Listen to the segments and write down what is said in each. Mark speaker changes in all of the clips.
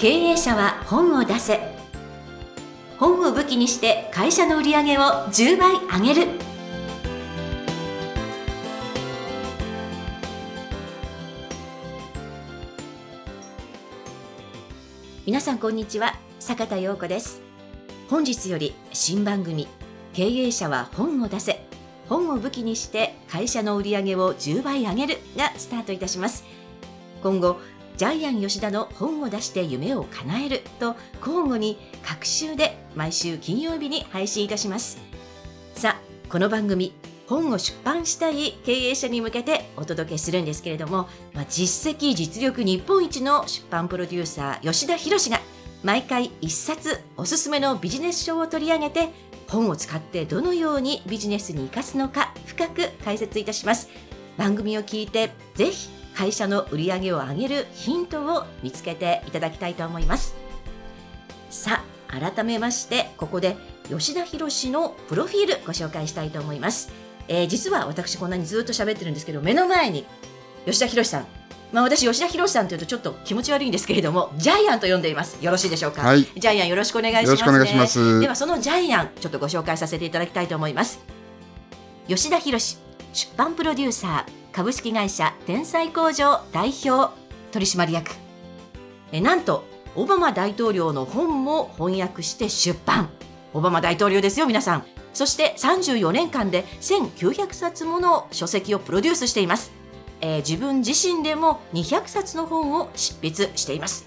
Speaker 1: 経営者は本を出せ。本を武器にして会社の売り上げを10倍上げる。皆さんこんにちは。坂田陽子です。本日より新番組経営者は本を出せ。本を武器にして会社の売り上げを10倍上げるがスタートいたします。今後ジャイアン吉田の本を出して夢を叶えると交互に各週で毎週金曜日に配信いたします。さあこの番組本を出版したい経営者に向けてお届けするんですけれども、まあ、実績実力日本一の出版プロデューサー吉田博が毎回一冊おすすめのビジネス書を取り上げて本を使ってどのようにビジネスに生かすのか深く解説いたします。番組を聞いてぜひ会社の売り上げを上げるヒントを見つけていただきたいと思いますさあ改めましてここで吉田博のプロフィールご紹介したいと思います、えー、実は私こんなにずっと喋ってるんですけど目の前に吉田博さんまあ、私、吉田博さんというとちょっと気持ち悪いんですけれども、ジャイアンと呼んでいます。よろしいでしょうか？はい、ジャイアンよろしくお願いします、ね、よろしくお願いします。では、そのジャイアン、ちょっとご紹介させていただきたいと思います。吉田博出版プロデューサー、株式会社天才工場代表取締役。えなんとオバマ大統領の本も翻訳して出版。オバマ大統領ですよ皆さん。そして34年間で1900冊もの書籍をプロデュースしています、えー、自分自身でも200冊の本を執筆しています。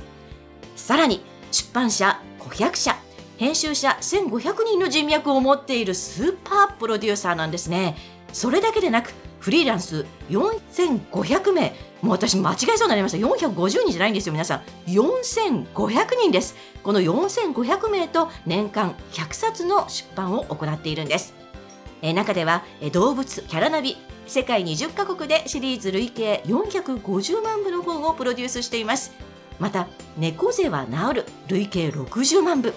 Speaker 1: さらに出版社500社編集者1500人の人脈を持っているスーパープロデューサーなんですね。それだけでなくフリーランス4500名。もう私間違えそうになりました。450人じゃないんですよ皆さん。4500人です。この4500名と年間100冊の出版を行っているんです。え中ではえ動物キャラナビ世界20カ国でシリーズ累計450万部の本をプロデュースしています。また猫背は治る累計60万部。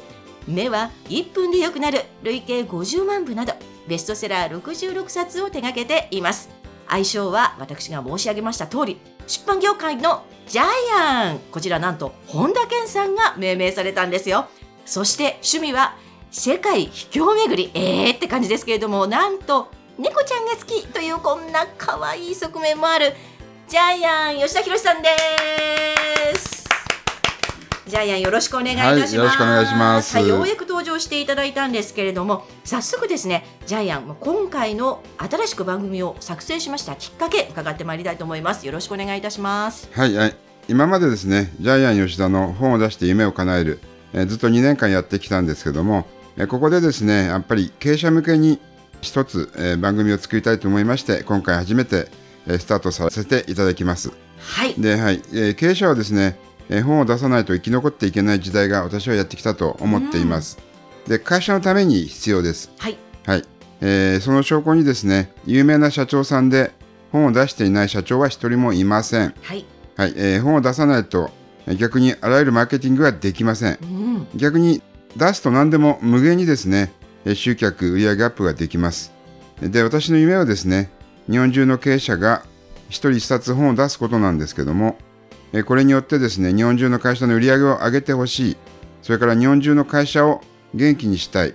Speaker 1: 目は1分で良くなる。累計50万部などベストセラー66冊を手掛けています。愛称は私が申し上げました通り出版業界のジャイアン。こちらなんと本田健さんが命名されたんですよ。そして趣味は世界秘境巡り。えーって感じですけれどもなんと猫ちゃんが好きというこんな可愛い側面もあるジャイアン吉田博さんです。ジャイアンよろしくお願いいたします、はい、よろしくお願いします。はいようやく登場していただいたんですけれども早速ですねジャイアン今回の新しく番組を作成しましたきっかけ伺ってまいりたいと思います。よろしくお願いいたします。
Speaker 2: はい、はい、今までですねジャイアン吉田の本を出して夢を叶える、えー、ずっと2年間やってきたんですけども、えー、ここでですねやっぱり経営者向けに一つ、えー、番組を作りたいと思いまして今回初めて、えー、スタートさせていただきます。
Speaker 1: はい。
Speaker 2: で、はい。えー、経営者はですねえ本を出さないと生き残っていけない時代が私はやってきたと思っています。で会社のために必要です。
Speaker 1: はい、
Speaker 2: はいえー、その証拠にですね有名な社長さんで本を出していない社長は一人もいません。
Speaker 1: はい
Speaker 2: はいえー、本を出さないと逆にあらゆるマーケティングができません。
Speaker 1: うん、
Speaker 2: 逆に出すと何でも無限にですね集客売上アップができます。で私の夢はですね日本中の経営者が一人一冊本を出すことなんですけどもこれによってですね、日本中の会社の売り上げを上げてほしい、それから日本中の会社を元気にしたい、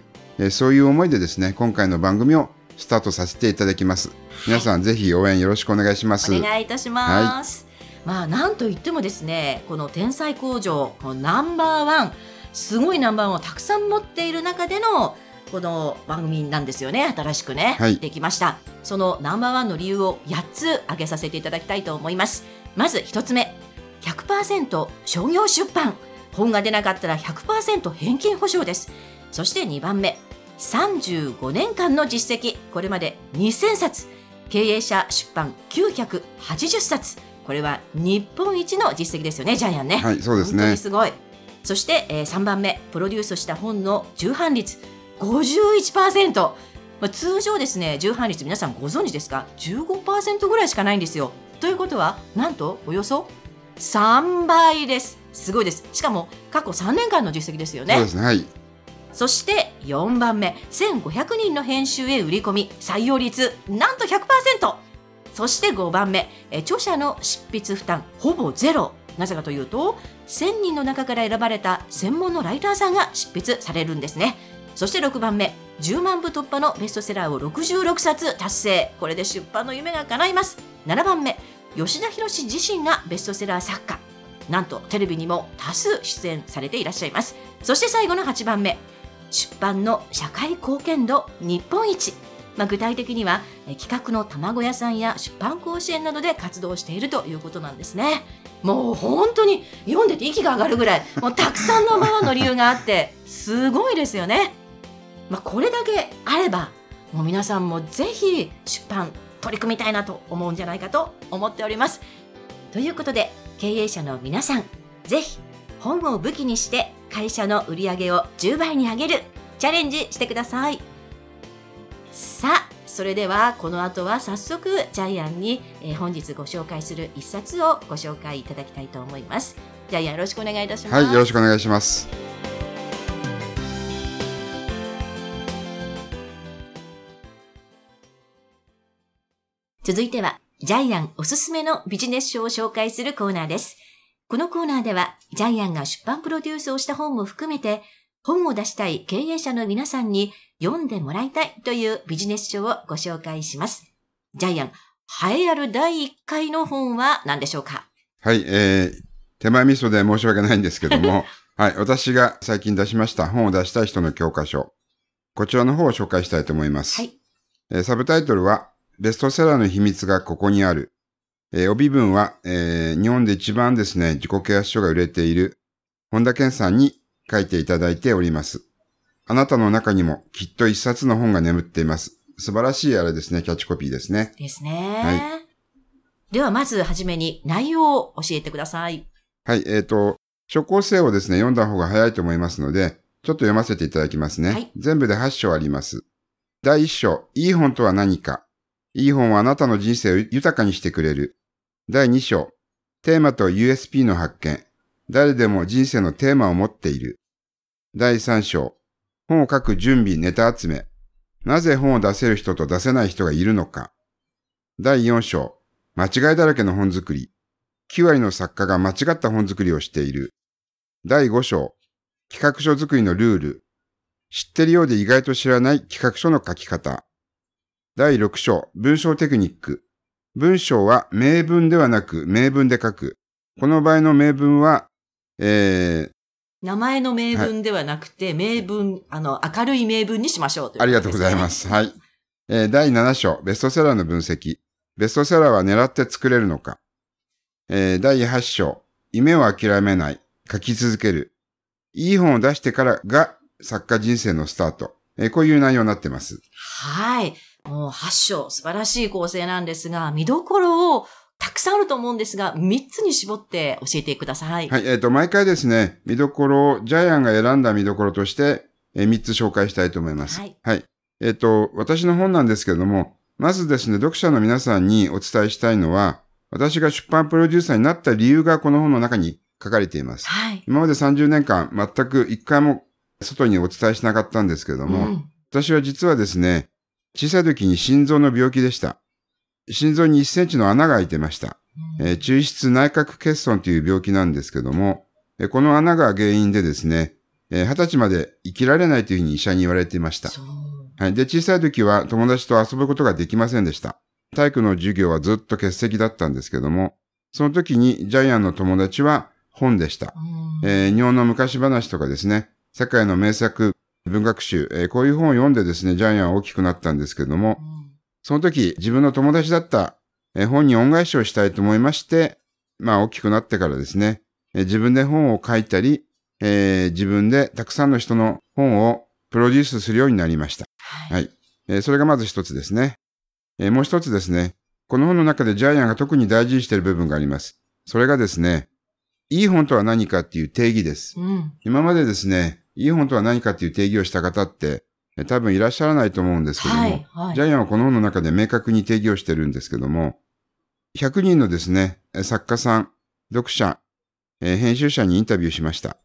Speaker 2: そういう思いでですね、今回の番組をスタートさせていただきます。皆さん、ぜひ応援よろしくお願いします。
Speaker 1: お願いいたします。はい、まあ、なんといってもですね、この天才工場、このナンバーワン、すごいナンバーワンをたくさん持っている中でのこの番組なんですよね。新しくね、はい、できました。そのナンバーワンの理由を8つ挙げさせていただきたいと思います。まず1つ目100%商業出版。本が出なかったら100%返金保証です。そして2番目。35年間の実績。これまで2000冊。経営者出版980冊。これは日本一の実績ですよねジャイアンね。
Speaker 2: はいそうですね。
Speaker 1: 本当にすごい。そして、えー、3番目。プロデュースした本の重版率。51%、まあ、通常ですね重版率皆さんご存知ですか？15%ぐらいしかないんですよ。ということはなんとおよそ3倍です。すごいです。しかも過去3年間の実績ですよね。
Speaker 2: そうですね。はい。
Speaker 1: そして4番目、1500人の編集へ売り込み、採用率なんと100%。そして5番目、著者の執筆負担ほぼゼロ。なぜかというと、1000人の中から選ばれた専門のライターさんが執筆されるんですね。そして6番目、10万部突破のベストセラーを66冊達成。これで出版の夢が叶います。7番目、吉田博自身がベストセラー作家。なんとテレビにも多数出演されていらっしゃいます。そして最後の8番目、出版の社会貢献度日本一。まあ、具体的には企画の卵屋さんや出版甲子園などで活動しているということなんですね。もう本当に読んでて息が上がるぐらいもうたくさんのままの理由があってすごいですよね。まあ、これだけあればもう皆さんもぜひ出版取り組みたいなと思うんじゃないかと思っております。ということで経営者の皆さんぜひ本を武器にして会社の売り上げを10倍に上げるチャレンジしてください。さあ、それではこの後は早速ジャイアンに、え、本日ご紹介する一冊をご紹介いただきたいと思います。ジャイアンよろしくお願いいたします。
Speaker 2: はい、よろしくお願いします。
Speaker 1: 続いては、ジャイアンおすすめのビジネス書を紹介するコーナーです。このコーナーでは、ジャイアンが出版プロデュースをした本も含めて、本を出したい経営者の皆さんに読んでもらいたいというビジネス書をご紹介します。ジャイアン、栄えある第1回の本は何でしょうか？
Speaker 2: はい、えー、手前味噌で申し訳ないんですけども、はい、私が最近出しました本を出したい人の教科書。こちらの方を紹介したいと思います。はい。えー、サブタイトルは、ベストセラーの秘密がここにある。えー、帯文は、えー、日本で一番ですね、自己啓発書が売れている、本田健さんに書いていただいております。あなたの中にもきっと一冊の本が眠っています。素晴らしいあれですね、キャッチコピーですね。
Speaker 1: ですね。はい。ではまずはじめに内容を教えてください。
Speaker 2: はい、えっ、ー、と、書構成をですね、読んだ方が早いと思いますので、ちょっと読ませていただきますね。はい、全部で8章あります。第1章、いい本とは何か。いい本はあなたの人生を豊かにしてくれる。第2章、テーマと USP の発見。誰でも人生のテーマを持っている。第3章、本を書く準備、ネタ集め。なぜ本を出せる人と出せない人がいるのか。第4章、間違いだらけの本作り。9割の作家が間違った本作りをしている。第5章、企画書作りのルール。知ってるようで意外と知らない企画書の書き方。第6章、文章テクニック。文章は名文ではなく名文で書く。この場合の名文は、えー、
Speaker 1: 名前の名文ではなくて、はい、名文、あの、明るい名文にしましょうという、
Speaker 2: ね、ありがとうございます。はい。えー、第7章、ベストセラーの分析。ベストセラーは狙って作れるのか。えー、第8章、夢を諦めない。書き続ける。いい本を出してからが作家人生のスタート。えー、こういう内容になってます。
Speaker 1: はい。もう8章、素晴らしい構成なんですが、見どころをたくさんあると思うんですが、3つに絞って教えてください。
Speaker 2: はい、えっ、ー、と、毎回ですね、見どころを、ジャイアンが選んだ見どころとして、えー、3つ紹介したいと思います。はい。はい。えっ、ー、と、私の本なんですけれども、まずですね、読者の皆さんにお伝えしたいのは、私が出版プロデューサーになった理由がこの本の中に書かれています。はい。今まで30年間、全く一回も外にお伝えしなかったんですけれども、うん、私は実はですね、小さい時に心臓の病気でした。心臓に1センチの穴が開いてました。えー、中室内角欠損という病気なんですけども、えー、この穴が原因でですね、えー、20歳まで生きられないというふうに医者に言われていました。はい。で、小さい時は友達と遊ぶことができませんでした。体育の授業はずっと欠席だったんですけども、その時にジャイアンの友達は本でした。えー、日本の昔話とかですね、世界の名作文学集、えー、こういう本を読んでですね、ジャイアンは大きくなったんですけども、うん、その時自分の友達だった、えー、本に恩返しをしたいと思いまして、まあ大きくなってからですね、えー、自分で本を書いたり、えー、自分でたくさんの人の本をプロデュースするようになりました。はい。はい、えー、それがまず一つですね。えー、もう一つですね。この本の中でジャイアンが特に大事にしている部分があります。それがですね、いい本とは何かっていう定義です。うん、今までですね、いい本とは何かっていう定義をした方って、多分いらっしゃらないと思うんですけども、はいはい、ジャイアンはこの本の中で明確に定義をしてるんですけども、100人のですね、作家さん、読者、編集者にインタビューしました。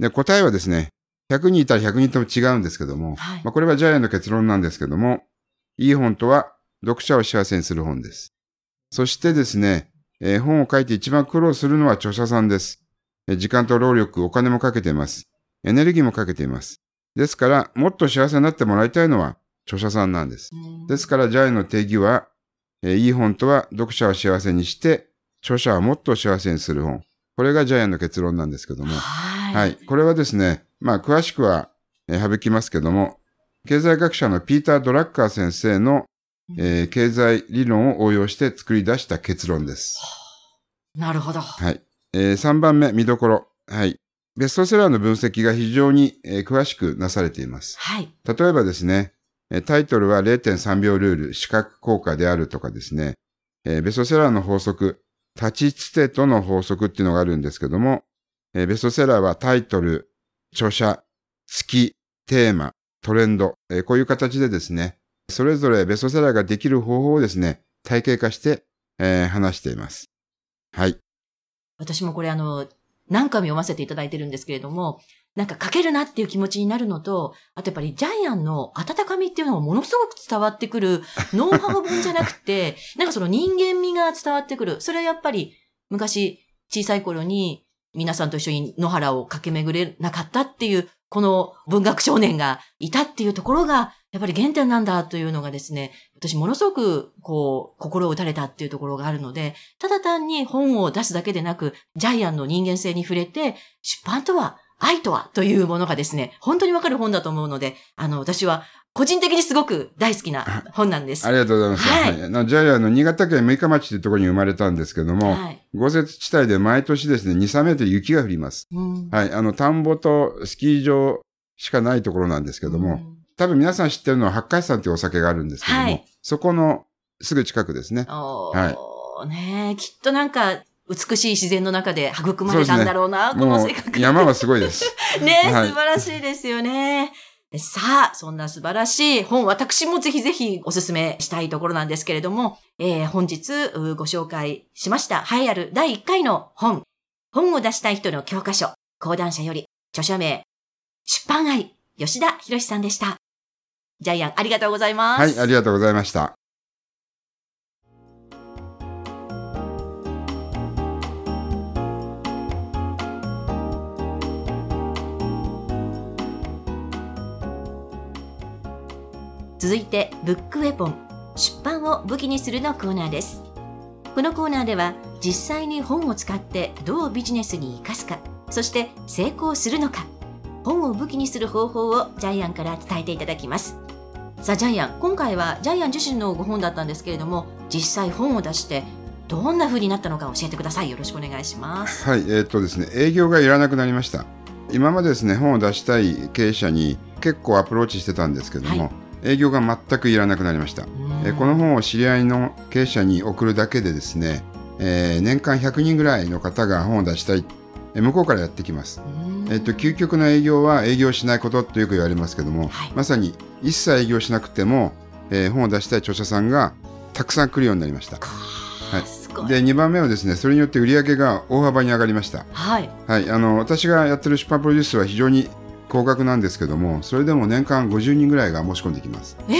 Speaker 2: で、答えはですね、100人いたら100人とも違うんですけども、はい、まあ、これはジャイアンの結論なんですけども、いい本とは読者を幸せにする本です。そしてですね、えー本を書いて一番苦労するのは著者さんです。えー時間と労力、お金もかけています。エネルギーもかけています。ですから、もっと幸せになってもらいたいのは著者さんなんです。ですから、ジャイアンの定義は、えーいい本とは読者を幸せにして、著者はもっと幸せにする本。これがジャイアンの結論なんですけども。
Speaker 1: はい。
Speaker 2: はい。これはですね、まあ、詳しくは、えー省きますけども、経済学者のピーター・ドラッカー先生の、えー経済理論を応用して作り出した結論です。
Speaker 1: なるほど。
Speaker 2: はい。え3番目、見どころ。はい。ベストセラーの分析が非常に、えー詳しくなされています。
Speaker 1: はい。
Speaker 2: 例えばですね、えータイトルは0.3秒ルール、視覚効果であるとかですね、えーベストセラーの法則、立ちつてとの法則っていうのがあるんですけども、えーベストセラーはタイトル、著者、月、テーマ、トレンド、えーこういう形でですね、それぞれベストセラーができる方法をですね、体系化して、えー話しています。はい。
Speaker 1: 私もこれあの、何回も読ませていただいてるんですけれども、なんか書けるなっていう気持ちになるのと、あとやっぱりジャイアンの温かみっていうのがものすごく伝わってくる、ノウハウ本じゃなくて、なんかその人間味が伝わってくる。それはやっぱり昔小さい頃に皆さんと一緒に野原を駆け巡れなかったっていう、この文学少年がいたっていうところが、やっぱり原点なんだというのがですね、私ものすごくこう、心を打たれたっていうところがあるので、ただ単に本を出すだけでなく、ジャイアンの人間性に触れて、出版とは、愛とはというものがですね、本当にわかる本だと思うので、あの、私は個人的にすごく大好きな本なんです。
Speaker 2: ありがとうございます。
Speaker 1: はい
Speaker 2: あのジャイアンの新潟県六日町というところに生まれたんですけども、
Speaker 1: はい。
Speaker 2: 豪雪地帯で毎年ですね、2、3メートル雪が降ります。
Speaker 1: うん
Speaker 2: はい。あの、田んぼとスキー場しかないところなんですけども、
Speaker 1: うん
Speaker 2: 多分皆さん知ってるのは八海山というお酒があるんですけども、
Speaker 1: はい
Speaker 2: そこのすぐ近くですね。
Speaker 1: おーねえきっとなんか、美しい自然の中で育まれたんだろうな、こ
Speaker 2: もう
Speaker 1: の性格。
Speaker 2: 山はすごいです。
Speaker 1: ねえ、
Speaker 2: はい
Speaker 1: 素晴らしいですよね。さあ、そんな素晴らしい本、私もぜひぜひお勧めしたいところなんですけれども、えー本日ご紹介しました、栄えある第1回の本、本を出したい人の教科書、講談社より、著者名、出版愛、吉田博さんでした。ジャイアン、ありがとうございます。
Speaker 2: はい、ありがとうございました。
Speaker 1: 続いてブックウェポン出版を武器にするのコーナーです。このコーナーでは実際に本を使ってどうビジネスに生かすかそして成功するのか本を武器にする方法をジャイアンから伝えていただきます。さあジャイアン今回はジャイアン自身のご本だったんですけれども実際本を出してどんな風になったのか教えてください。よろしくお願いします。
Speaker 2: はい、えーっとですね、営業がいらなくなりました。今までですね、本を出したい経営者に結構アプローチしてたんですけども、
Speaker 1: はい
Speaker 2: 営業が全くいらなくなりました。えーこの本を知り合いの経営者に送るだけでですね、えー年間100人ぐらいの方が本を出したい、えー向こうからやってきます。えっと、究極の営業は営業しないこととよく言われますけども、
Speaker 1: はい
Speaker 2: まさに一切営業しなくても、えー本を出したい著者さんがたくさん来るようになりました。はいで、2番目はですね、それによって売り上げが大幅に上がりました。
Speaker 1: はい
Speaker 2: はい、あの、私がやってる出版プロデュースは非常に高額なんですけども、それでも年間50人ぐらいが申し込んできます。
Speaker 1: え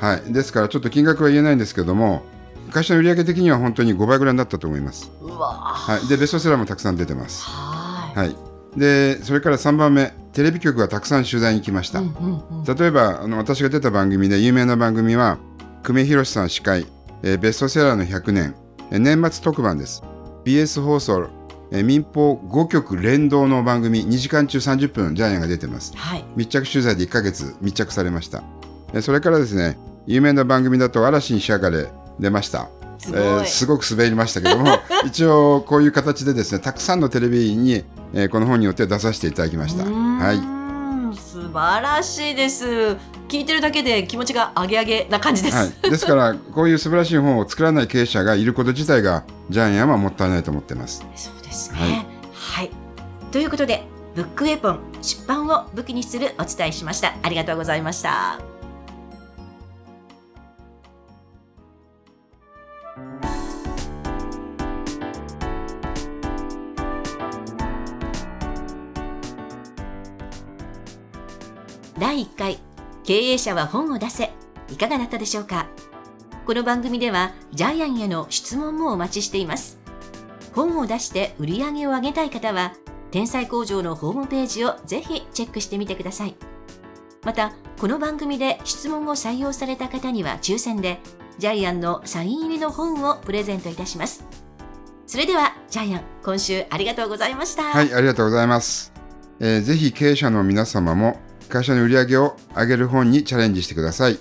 Speaker 1: ー、
Speaker 2: はい、ですからちょっと金額は言えないんですけども、会社の売り上げ的には本当に5倍ぐらいになったと思います。はい、で、ベストセラーもたくさん出てます。
Speaker 1: はい
Speaker 2: はい。で、それから3番目、テレビ局がたくさん取材に来ました。
Speaker 1: うんうんうん
Speaker 2: 例えば、あの、私が出た番組で有名な番組は、久米宏さん司会、えーベストセラーの100年、えー年末特番です。BS 放送、えー民放5局連動の番組、2時間中30分、ジャイアンが出てます。
Speaker 1: はい
Speaker 2: 密着取材で1ヶ月密着されました。えーそれからですね、有名な番組だと嵐に仕上がれ出ました。
Speaker 1: すごい、
Speaker 2: えーすごく滑りましたけども 一応こういう形でですねたくさんのテレビに、えーこの本によって出させていただきましたはい、
Speaker 1: 素晴らしいです。聞いてるだけで気持ちが上げ上げな感じです。
Speaker 2: はい、ですからこういう素晴らしい本を作らない経営者がいること自体がジャイアンはもったいないと思ってます
Speaker 1: そうです
Speaker 2: はい
Speaker 1: ね。はい。ということで、ブックウェポン出版を武器にするお伝えしました。ありがとうございました。第1回経営者は本を出せ。いかがだったでしょうか？この番組ではジャイアンへの質問もお待ちしています。本を出して売り上げを上げたい方は天才工場のホームページをぜひチェックしてみてください。またこの番組で質問を採用された方には抽選でジャイアンのサイン入りの本をプレゼントいたします。それではジャイアン今週ありがとうございました。
Speaker 2: はいありがとうございます、えーぜひ経営者の皆様も会社の売り上げを上げる本にチャレンジしてください。